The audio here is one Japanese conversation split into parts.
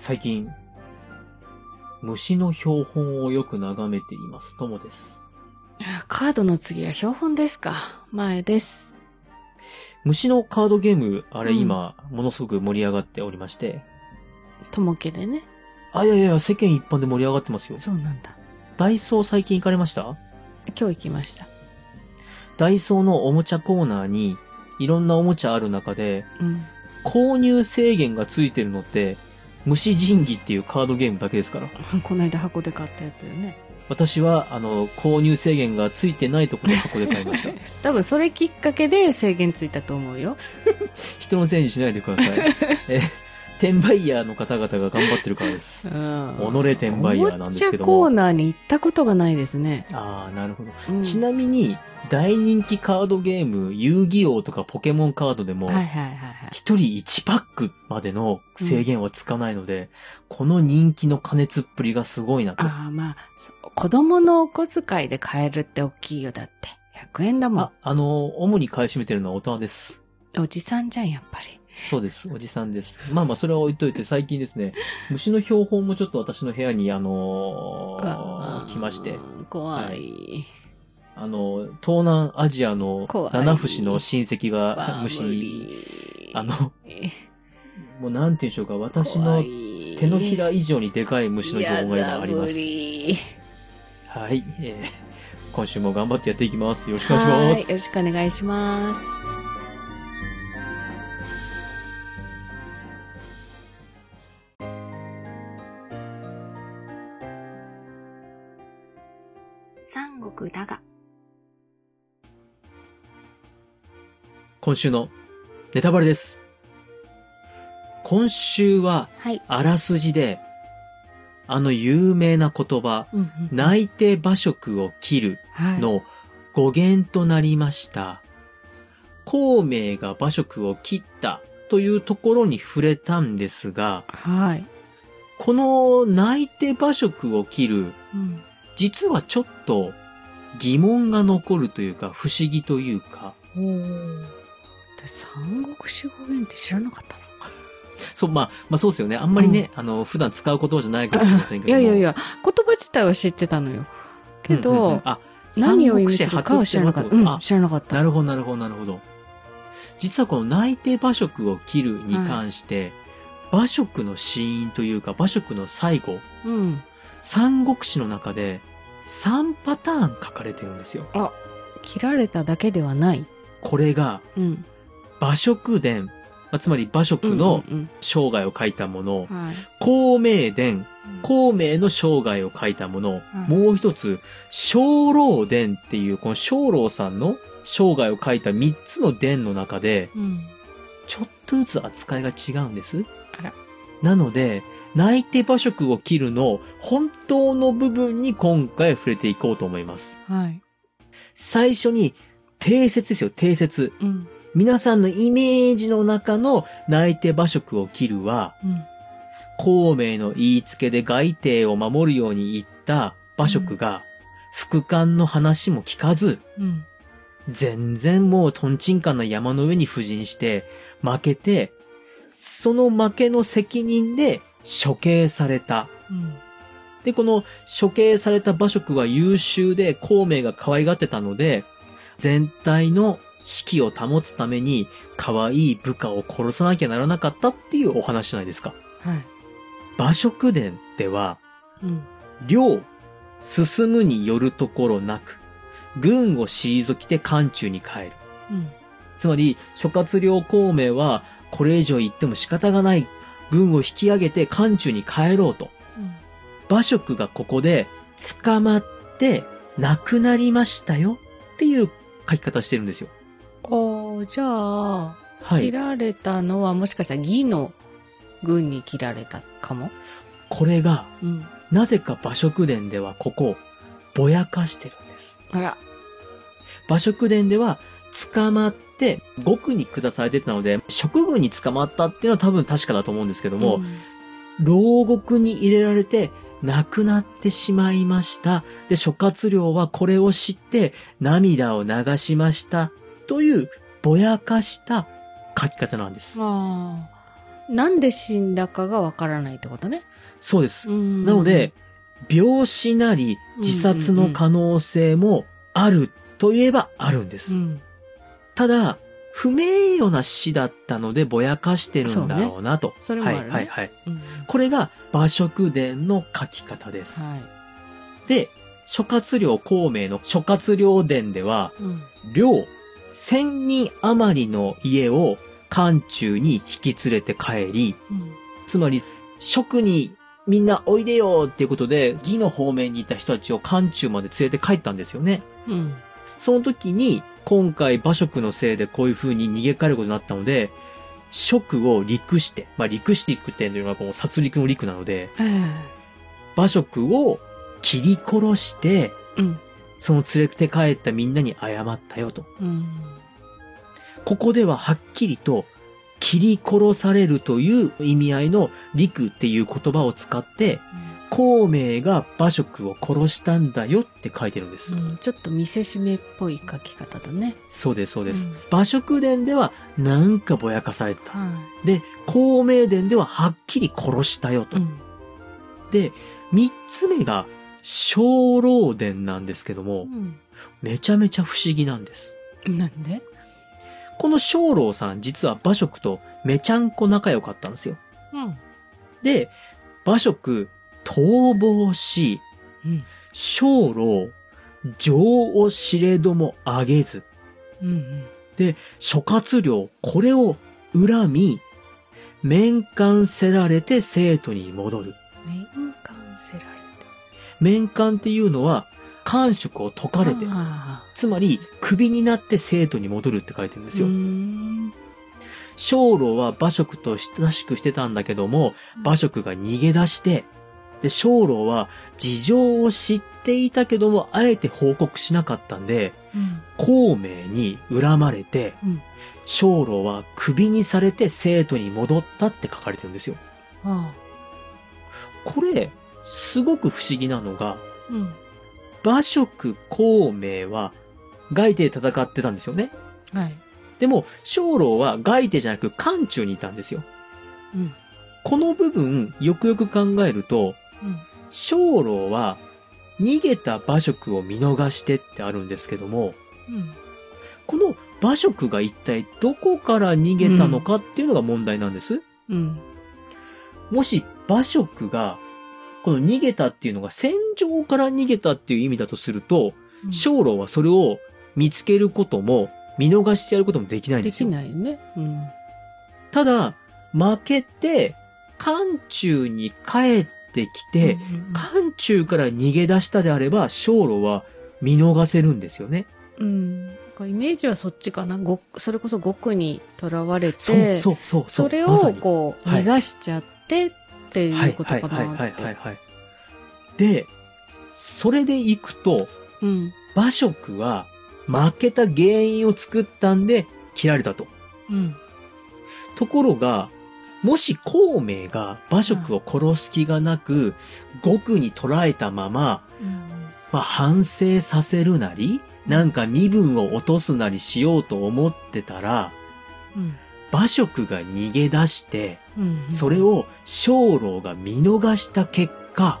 最近、虫の標本をよく眺めています。ともです。あカードの次は標本ですか。前です。虫のカードゲーム、あれうん今、ものすごく盛り上がっておりまして。ともけでね。あ、いやいや、世間一般で盛り上がってますよ。そうなんだ。ダイソー最近行かれました？今日行きました。ダイソーのおもちゃコーナーに、いろんなおもちゃある中で、うん。購入制限がついてるのって、虫神器っていうカードゲームだけですから。この間箱で買ったやつよね。私は、あの、購入制限がついてないところで箱で買いました。多分それきっかけで制限ついたと思うよ。人のせいにしないでください。え、転売ヤーの方々が頑張ってるからです。うん。己転売ヤーなんですけどもおもコーナーに行ったことがないですね。ああ、なるほど。うんちなみに、大人気カードゲーム、遊戯王とかポケモンカードでも、はいはいはいはい。一人1パックまでの制限はつかないので、この人気の加熱っぷりがすごいなと。ああ、まあ、子供のお小遣いで買えるって大きいよ、だって。100円だもんあ。、あの、主に買い占めてるのは大人です。おじさんじゃん、やっぱり。そうです。おじさんです。まあまあ、それは置いといて、最近ですね、虫の標本もちょっと私の部屋に、あのー来まして、うん。怖い。あの、東南アジアの怖い七不思の親戚が虫に、あの、えもうなんて言うんでしょうか、私怖のい手のひら以上にでかい虫の標本が今あります。理はい、えー、今週も頑張ってやっていきます。よろしくお願いしはい。よろます。しくお願いします。三国だが。今週のネタバレです。今週は、はい。あらすじで、あの有名な言葉、うんうん泣いて馬食を切るはい。の語源となりました。孔明が馬食を切ったというところに触れたんですが、はい。この泣いて馬食を切る、うん。実はちょっと疑問が残るというか不思議というか、おー。私三国志語源って知らなかったな。そう、まあ、まあそうですよね。あんまりね、あの、普段使う言葉じゃないかもしれませんけいども。やいやいや、言葉自体は知ってたのよ。けど、うんうんうんあ、何を意味するかは知らなかった。うん、あ、知らなかった。なるほど、なるほど、なるほど。実はこの泣いて馬食を切るに関して、馬食の死因というか、馬食の最後、うん。三国志の中で3パターン書かれてるんですよ。あ、切られただけではない。これが、うん。馬食伝、まあつまり馬食のうんうん生涯を書いたもの、うんはい。孔明伝、孔明の生涯を書いたもの、もう一つ、小老伝っていう、この小老さんの生涯を書いた三つの伝の中で、うん。ちょっとずつ扱いが違うんです。あら。なので、泣いて馬食を切るの本当の部分に今回触れていこうと思います。はい。最初に、定説ですよ、定説。うん。皆さんのイメージの中の泣いて馬食を切るは、うん。孔明の言いつけで外帝を守るように言った馬食が、副官の話も聞かず、うん。全然もうトンチンカンな山の上に布陣して、負けて、その負けの責任で処刑された。うん。で、この処刑された馬食は優秀で孔明が可愛がってたので、全体の士気を保つために可愛い部下を殺さなきゃならなかったっていうお話じゃないですか。はい。馬食伝では、うん。領、進むによるところなく、軍を退きて漢中に帰る。うん。つまり、諸葛亮孔明は、これ以上言っても仕方がない。軍を引き上げて漢中に帰ろうと。馬食がここで捕まって亡くなりましたよっていう書き方してるんですよ。おー、じゃあ、はい。切られたのはもしかしたら義の軍に切られたかも？これが、うん。なぜか馬食伝ではここ、ぼやかしてるんです。あら。馬食伝では、捕まって、獄に下されてたので、職軍に捕まったっていうのは多分確かだと思うんですけども、牢獄に入れられて亡くなってしまいました。で、諸葛亮はこれを知って涙を流しました。というぼやかした書き方なんです。ああ。なんで死んだかがわからないってことね。そうです。うんなので、、病死なり自殺の可能性もあるといえばあるんです。うん。ただ、不名誉な死だったのでぼやかしてるんだろうなと。それもねはいはいはい。うんこれが馬食伝の書き方です。はい。で、諸葛亮孔明の諸葛亮伝では、うん。領千人余りの家を漢中に引き連れて帰り、うん。つまり、職にみんなおいでよっていうことで、義の方面にいた人たちを漢中まで連れて帰ったんですよね。うん。その時に、今回馬食のせいでこういう風に逃げ帰ることになったので、職を陸して、まあ陸していくっていうのはこう殺戮の陸なので、え馬食を切り殺して、えうん。その連れて帰ったみんなに謝ったよと。うん。ここでははっきりと、切り殺されるという意味合いの陸っていう言葉を使って、孔明が馬食を殺したんだよって書いてるんです。うん、ちょっと見せしめっぽい書き方だね。そうです、そうです。うん馬食伝ではなんかぼやかされた。はで、孔明伝でははっきり殺したよい。と。うん。で、三つ目が小老伝なんですけども、めちゃめちゃ不思議なんです。うん。なんで？この小老さん実は馬食とめちゃんこ仲良かったんですよ。うん。で、馬食逃亡し、うん。小老、情を知れどもあげず、うん。で、諸葛亮、これを恨み、面感せられて生徒に戻る。面感せられて。面感っていうのは、感触を解かれて、あつまり、首になって生徒に戻るって書いてるんであすよう。ん。小老は馬食と親しくしてたんだけども、馬食が逃げ出して、で、小老は事情を知っていたけども、あえて報告しなかったんで、うん。孔明に恨まれて、うん小老は首にされて生徒に戻ったって書かれてるんですよ。あこれ、すごく不思議なのが、あ。うん。馬食孔明は、外手で戦ってたんですよね。はい。でも、小老は外手じゃなく漢中にいたんですよ。うん。この部分、よくよく考えると、うん。小老は、逃げた馬食を見逃してってあるんですけども、うん。この馬食が一体どこから逃げたのかっていうのが問題なんです。うん。もし馬食が、この逃げたっていうのが戦場から逃げたっていう意味だとすると、うん小老はそれを見つけることも、見逃してやることもできないんできですよ。ないね。うん。ただ、負けて、漢中に帰ってきて、うん漢中から逃げ出したであれば、小老は見逃せるんですよね。うん。イメージはそっちかな。ごそれこそ極にとらわれそう、て、そう、そう、そう。それをこう、はい逃がしちゃってってはいいうことかはいはいはない。はいはい。で、それで行くと、うん。馬食は負けた原因を作ったんで切られたと。うん。ところが、もし孔明が馬食を殺す気がなく、極に捉えたまま、まあ、反省させるなり、なんか身分を落とすなりしようと思ってたら、うん。馬食が逃げ出して、うん。それを小老が見逃した結果、はい、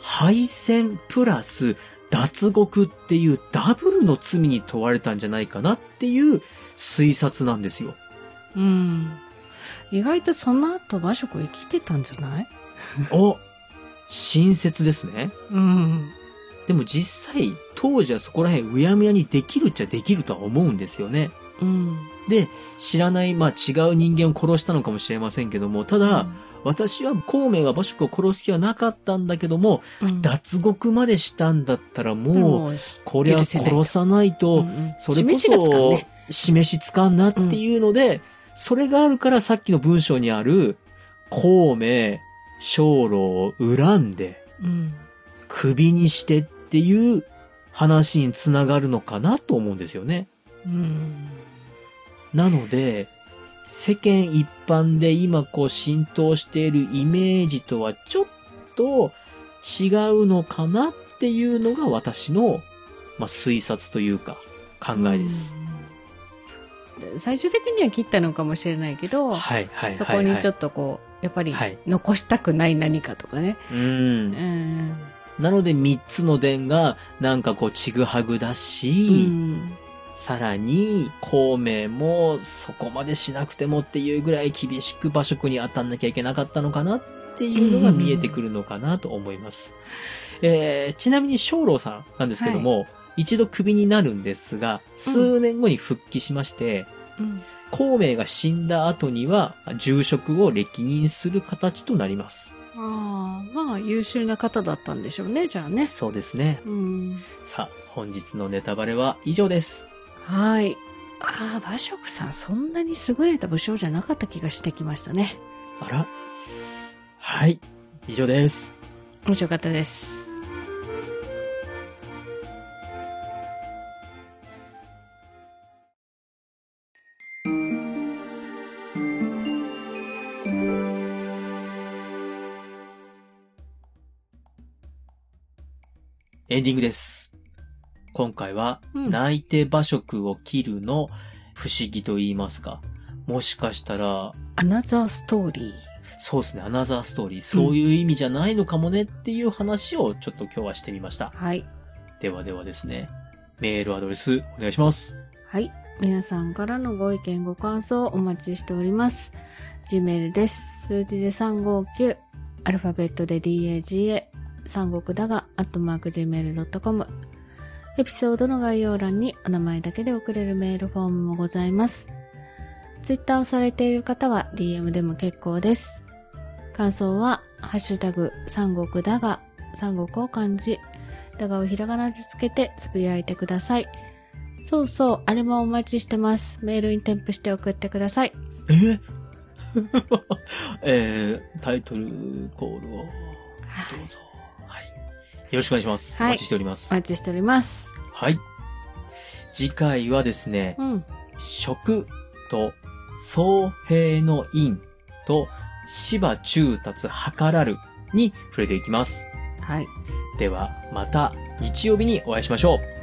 敗戦プラス脱獄っていうダブルの罪に問われたんじゃないかなっていう推察なんですよ。うん。意外とその後馬食生きてたんじゃない？お親切ですね。うん。でも実際、当時はそこら辺うやむやにできるっちゃできるとは思うんですよね。うん。で、知らない、まあ違う人間を殺したのかもしれませんけども、ただ、私は孔明が馬食を殺す気はなかったんだけども、うん、脱獄までしたんだったらもう、こりゃ許せないと殺さないと、うんうんそれこ示しがつかんそね。、示しつかんなっていうので、それがあるからさっきの文章にある、孔明、小老を恨んで、うん。首にしてっていう話につながるのかなと思うんですよね。うん。なので、世間一般で今こう浸透しているイメージとはちょっと違うのかなっていうのが私の、まあ、推察というか考えです。最終的には切ったのかもしれないけど、はい、はい、そこにちょっっとこう、やっぱりはい残したくない何かとかね。と。うんう。ん。なので3つの伝が、なんかこう、ちぐはぐだうし、ん。さらに、孔明もそこまでしなくてもっていうぐらい厳しく馬食に当たんなきゃいけなかったのかなっていうのが見えてくるのかなと思います。えー、ちなみに小老さんなんですけども、一度クビになるんですが、数年後に復帰しまして、うん。孔明が死んだ後には、住職を歴任する形となります。ああ、まあ優秀な方だったんでしょうね、じゃあね。そうですね。うん。さあ、本日のネタバレは以上です。はい。ああ、馬食さん、そんなに優れた武将じゃなかった気がしてきましたね。あらはい。以上です。面白かったです。エンディングです。今回は、うん泣いて馬食を切るの不思議と言いますか。もしかしたら、アナザーストーリー。そうですね、アナザーストーリー、そういう意味じゃないのかもねっていう話をちょっと今日はしてみました。はい。ではではですね、メールアドレスお願いします。はい。皆さんからのご意見ご感想お待ちしております。Gmail です。数字で359、アルファベットで DAGA、三国だが、アットマーク Gmail.com。エピソードの概要欄にお名前だけで送れるメールフォームもございます。Twitter をされている方は DM でも結構です。感想は、ハッシュタグ、三国だが、三国を漢字、だがをひらがなでつけてつぶやいてください。そうそう、あれもお待ちしてます。メールに添付して送ってください。え？ー えー、タイトルコールをどうぞ。はい。よろしくお願いします。はいお待ちしております。お待ちしております。はい。次回はですね、うん。食と総平の陰と芝中達計らるに触れていきます。はい。では、また日曜日にお会いしましょう。